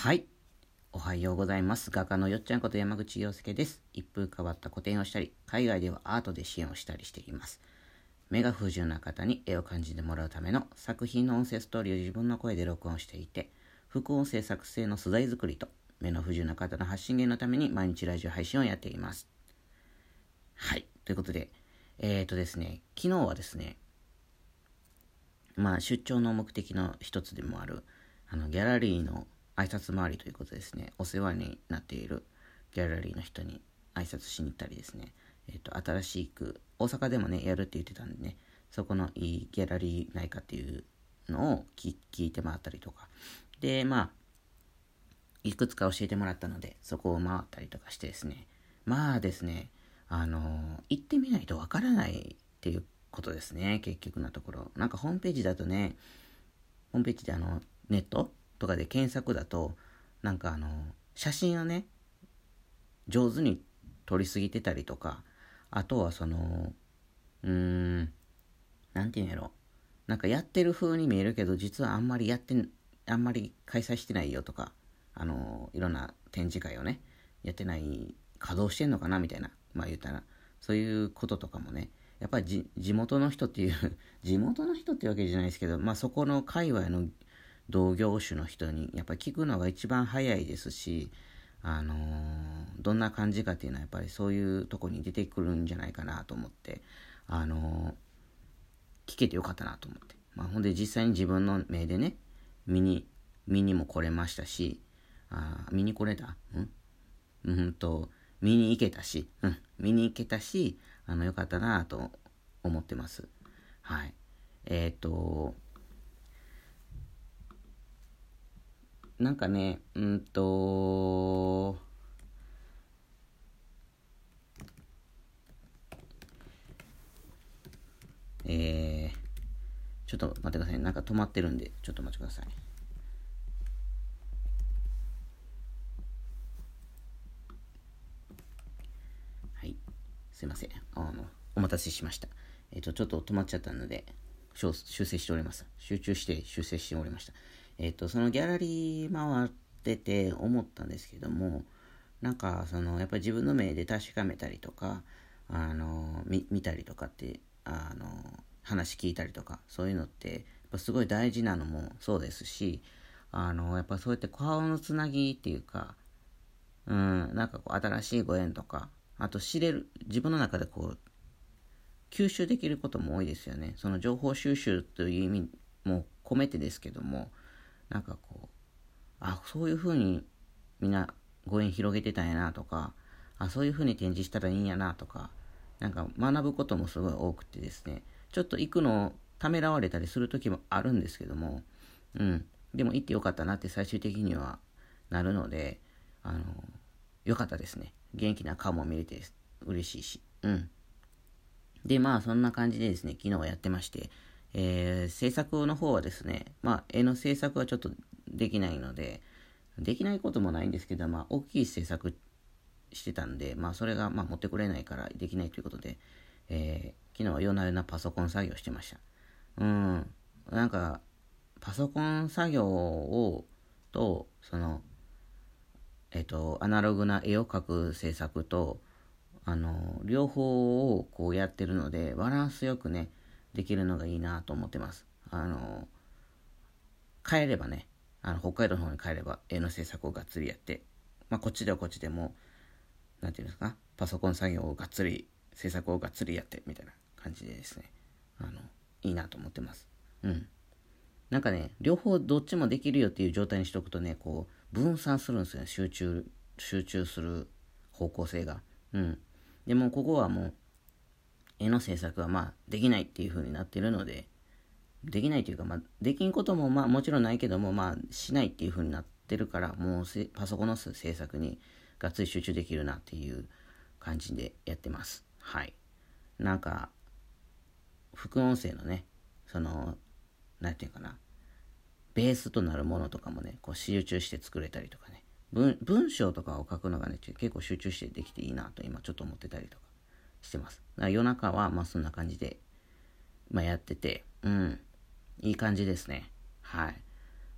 はい。おはようございます。画家のよっちゃんこと山口洋介です。一風変わった個展をしたり、海外ではアートで支援をしたりしています。目が不自由な方に絵を感じてもらうための作品の音声ストーリーを自分の声で録音していて、副音声作成の素材作りと目の不自由な方の発信源のために毎日ラジオ配信をやっています。はい。ということで、えーとですね、昨日はですね、まあ出張の目的の一つでもある、あの、ギャラリーの挨拶回りということですね、お世話になっているギャラリーの人に挨拶しに行ったりですね、えっ、と、新しく、大阪でもね、やるって言ってたんでね、そこのいいギャラリーないかっていうのを聞いてもらったりとか、で、まあ、いくつか教えてもらったので、そこを回ったりとかしてですね、まあですね、あの行ってみないとわからないっていうことですね、結局のところ。なんかホームページだとね、ホームページであの、ネットとかで検索だと、なんかあの、写真をね、上手に撮りすぎてたりとか、あとはその、うーん、なんていうんやろ。なんかやってる風に見えるけど、実はあんまりやってあんまり開催してないよとか、あの、いろんな展示会をね、やってない、稼働してんのかなみたいな、まあ言ったら、そういうこととかもね、やっぱり地元の人っていう地元の人ってわけじゃないですけど、まあそこの界隈の同業種の人にやっぱ聞くのが一番早いですし、あのー、どんな感じかっていうのはやっぱりそういうとこに出てくるんじゃないかなと思って、あのー、聞けてよかったなと思って。まあ、ほんで実際に自分の目でね、見に、見にも来れましたし、あ見に来れた？ん？うんと、見に行けたし、うん、見に行けたし、あの、よかったなと思ってます。はい。えっ、ー、と、なんかね、うんと、えー、ちょっと待ってください。なんか止まってるんで、ちょっと待ってください。はい。すいません。あの、お待たせしました。えっ、ー、と、ちょっと止まっちゃったので、修正しております。集中して修正しておりました。えっ、と、そのギャラリー回ってて思ったんですけども、なんか、その、やっぱり自分の目で確かめたりとか、あの、見たりとかって、あの、話聞いたりとか、そういうのって、やっぱすごい大事なのもそうですし、あの、やっぱそうやって顔のつなぎっていうか、うん、なんかこう、新しいご縁とか、あと知れる、自分の中でこう、吸収できることも多いですよね。その情報収集という意味も込めてですけども、なんかこう、あ、そういうふうにみんなご縁広げてたんやなとか、あ、そういうふうに展示したらいいんやなとか、なんか学ぶこともすごい多くてですね、ちょっと行くのをためらわれたりする時もあるんですけども、うん。でも行ってよかったなって最終的にはなるので、あの、よかったですね。元気な顔も見れて嬉しいし。うん。で、まあそんな感じでですね、昨日はやってまして、えー、制作の方はですね、まあ、絵の制作はちょっとできないので、できないこともないんですけど、まあ、大きい制作してたんで、まあ、それが、まあ、持ってくれないからできないということで、えー、昨日は夜な夜なパソコン作業してました。うん、なんか、パソコン作業を、と、その、えっ、ー、と、アナログな絵を描く制作と、あの、両方をこうやってるので、バランスよくね、できるのがいいなと思ってます。あの、帰ればね、あの北海道の方に帰れば絵の制作をがっつりやって、まあ、こっちではこっちでも、なんていうんですか、パソコン作業をがっつり、制作をがっつりやって、みたいな感じでですね、あの、いいなと思ってます。うん。なんかね、両方どっちもできるよっていう状態にしとくとね、こう、分散するんですよね、集中、集中する方向性が。うん。でも、ここはもう、絵の制作はまあ、できないっていう風になってるので、できないというか、まあ、できんこともまあもちろんないけども、まあ、しないっていう風になってるから、もうパソコンの制作にがっつり集中できるなっていう感じでやってます。はい。なんか、副音声のね、その、なんていうかな、ベースとなるものとかもね、こう集中して作れたりとかね、文文章とかを書くのがね、結構集中してできていいなと今ちょっと思ってたりとかしてます。だから夜中はまあそんな感じで、まあ、やってて、うん。いい感じですね。はい。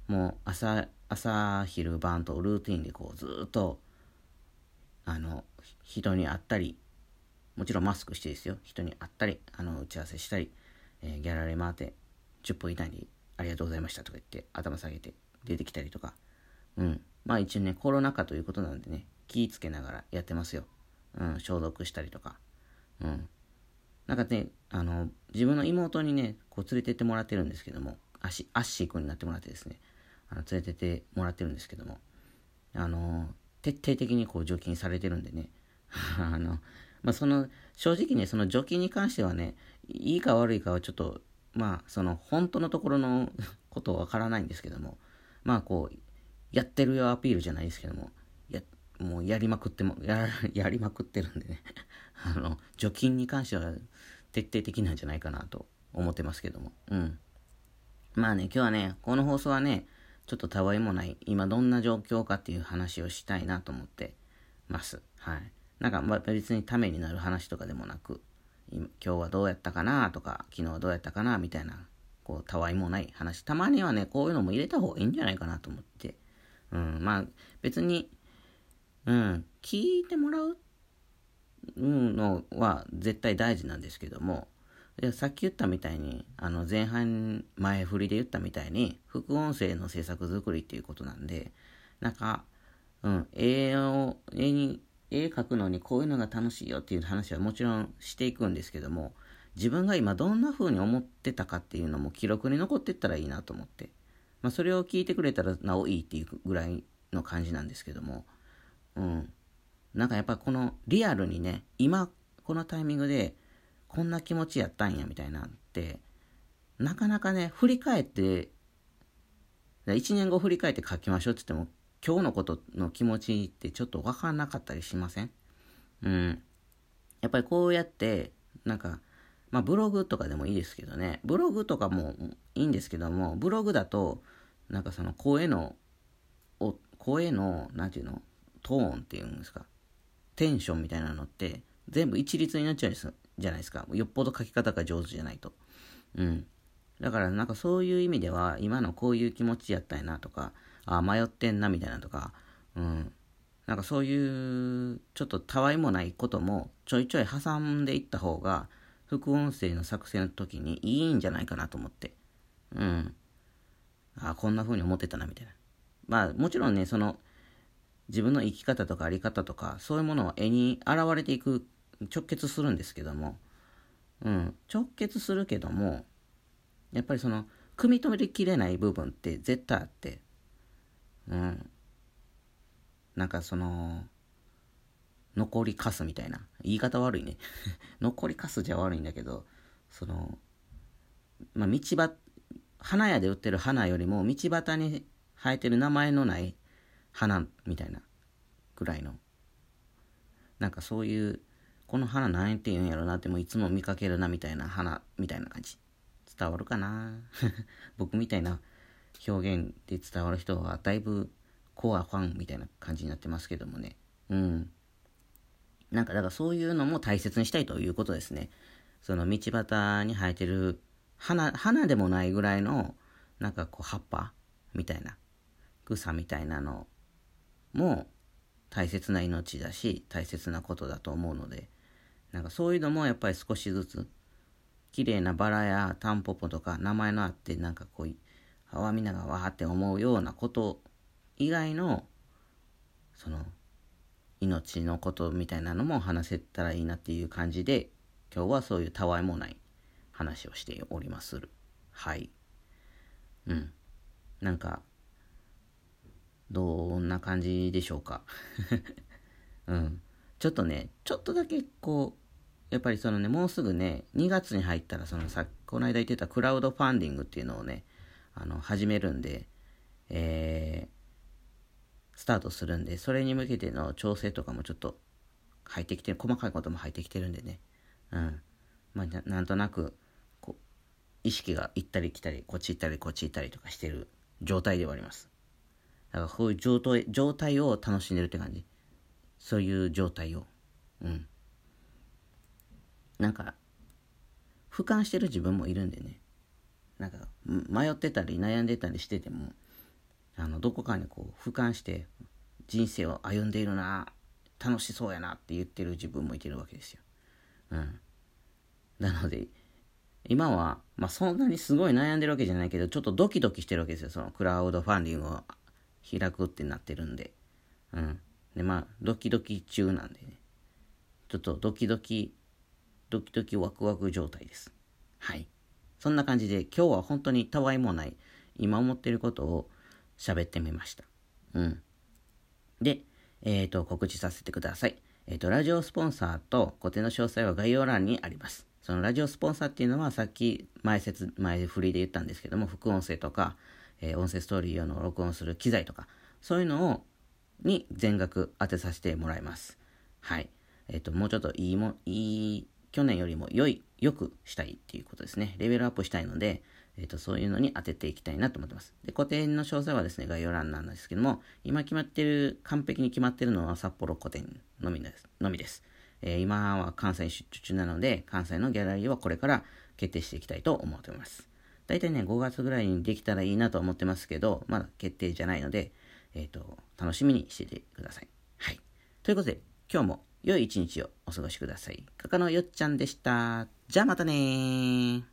もう朝朝昼晩とルーティンでこうずっとあの人に会ったりもちろんマスクしてですよ人に会ったりあの打ち合わせしたり、えー、ギャラリー回って10分以内にありがとうございましたとか言って頭下げて出てきたりとかうんまあ一応ねコロナ禍ということなんでね気ぃつけながらやってますよ、うん、消毒したりとかうん。なんかねあの自分の妹にねこう連れてってもらってるんですけどもアッシアッシー君になってもらってですねあの連れてってもらってるんですけどもあの徹底的にこう除菌されてるんでね あのまあその正直ねその除菌に関してはねいいか悪いかはちょっとまあその本当のところの ことはわからないんですけどもまあこうやってるよアピールじゃないですけどももうやりまくってもや やりまくってるんでね あの除菌に関しては徹底的なんじゃないかなと思ってますけども。うん。まあね、今日はね、この放送はね、ちょっとたわいもない、今どんな状況かっていう話をしたいなと思ってます。はい。なんか、ま、別にためになる話とかでもなく、今日はどうやったかなとか、昨日はどうやったかなみたいな、こう、たわいもない話。たまにはね、こういうのも入れた方がいいんじゃないかなと思って。うん、まあ、別に、うん、聞いてもらう？のは絶対大事なんですけども、さっき言ったみたいに、あの前半前振りで言ったみたいに、副音声の制作作りっていうことなんで、なんか、うん、絵を、絵に、絵描くのにこういうのが楽しいよっていう話はもちろんしていくんですけども、自分が今どんな風に思ってたかっていうのも記録に残ってったらいいなと思って、まあ、それを聞いてくれたらなおいいっていうぐらいの感じなんですけども、うん。なんかやっぱこのリアルにね、今このタイミングでこんな気持ちやったんやみたいなって、なかなかね、振り返って、1年後振り返って書きましょうって言っても、今日のことの気持ちってちょっとわかんなかったりしません？うん。やっぱりこうやって、なんか、まあブログとかでもいいですけどね、ブログとかもいいんですけども、ブログだと、なんかその声の、声の、なんていうの、トーンっていうんですか、テンションみたいなのって全部一律になっちゃうんですじゃないですか。よっぽど書き方が上手じゃないと。うん。だからなんかそういう意味では今のこういう気持ちやったんやなとか、あ迷ってんなみたいなとか、うん。なんかそういうちょっとたわいもないこともちょいちょい挟んでいった方が副音声の作成の時にいいんじゃないかなと思って。うん。あこんな風に思ってたなみたいな。まあもちろんね、その自分の生き方とかあり方とか、そういうものは絵に現れていく、直結するんですけども、うん、直結するけども、やっぱりその、組み止めきれない部分って絶対あって、うん、なんかその、残りかすみたいな。言い方悪いね。残りかすじゃ悪いんだけど、その、まあ、道端、花屋で売ってる花よりも道端に生えてる名前のない花みたいなぐらいの。なんかそういうこの花何て言うんやろなってもいつも見かけるなみたいな花みたいな感じ。伝わるかな？僕みたいな表現で伝わる人はだいぶコアファンみたいな感じになってますけどもね。うん。なんかだからそういうのも大切にしたいということですね。その道端に生えてる花花でもないぐらいのなんかこう葉っぱみたいな草みたいなのも大切な命だし大切なことだと思うのでなんかそういうのもやっぱり少しずつ綺麗なバラやタンポポとか名前のあってなんかこうあわみんながわーって思うようなこと以外のその命のことみたいなのも話せたらいいなっていう感じで今日はそういうたわいもない話をしております。るはい。うん。なんかどんな感じでしょうか？うん。ちょっとね、ちょっとだけこう、やっぱりそのね、もうすぐね、2月に入ったら、そのさ、この間言ってたクラウドファンディングっていうのをね、あの、始めるんで、えー、スタートするんで、それに向けての調整とかもちょっと入ってきて、細かいことも入ってきてるんでね、うん。まあ、なんとなく、こう、意識が行ったり来たり、こっち行ったりこっち行ったりとかしてる状態ではあります。だからこういう状態状態を楽しんでるって感じ。そういう状態を。うん。なんか、俯瞰してる自分もいるんでね。なんか、迷ってたり悩んでたりしてても、あの、どこかにこう、俯瞰して人生を歩んでいるな、楽しそうやなって言ってる自分もいてるわけですよ。うん。なので、今は、まあ、そんなにすごい悩んでるわけじゃないけど、ちょっとドキドキしてるわけですよ。そのクラウドファンディングを開くってなってるんで。うん。で、まあ、ドキドキ中なんでね。ちょっとドキドキ、ドキドキワクワク状態です。はい。そんな感じで、今日は本当にたわいもない、今思ってることを喋ってみました。うん。で、えっ、ー、と、告知させてください。えっ、ー、と、ラジオスポンサーと固定の詳細は概要欄にあります。そのラジオスポンサーっていうのはさっき前説、前振りで言ったんですけども、副音声とか、えー、音声ストーリー用の録音する機材とか、そういうのを、に全額当てさせてもらいます。はい。えっ、ー、と、もうちょっといいも、いい、去年よりも良い、良くしたいっていうことですね。レベルアップしたいので、えっ、ー、と、そういうのに当てていきたいなと思ってます。で、固定の詳細はですね、概要欄なんですけども、今決まってる、完璧に決まってるのは札幌古典のみです。のみです。えー、今は関西出張中なので、関西のギャラリーはこれから決定していきたいと思っております。大体ね、5月ぐらいにできたらいいなと思ってますけど、まだ決定じゃないので、えっ、ー、と、楽しみにしててください。はい。ということで、今日も良い一日をお過ごしください。かかのよっちゃんでした。じゃあまたねー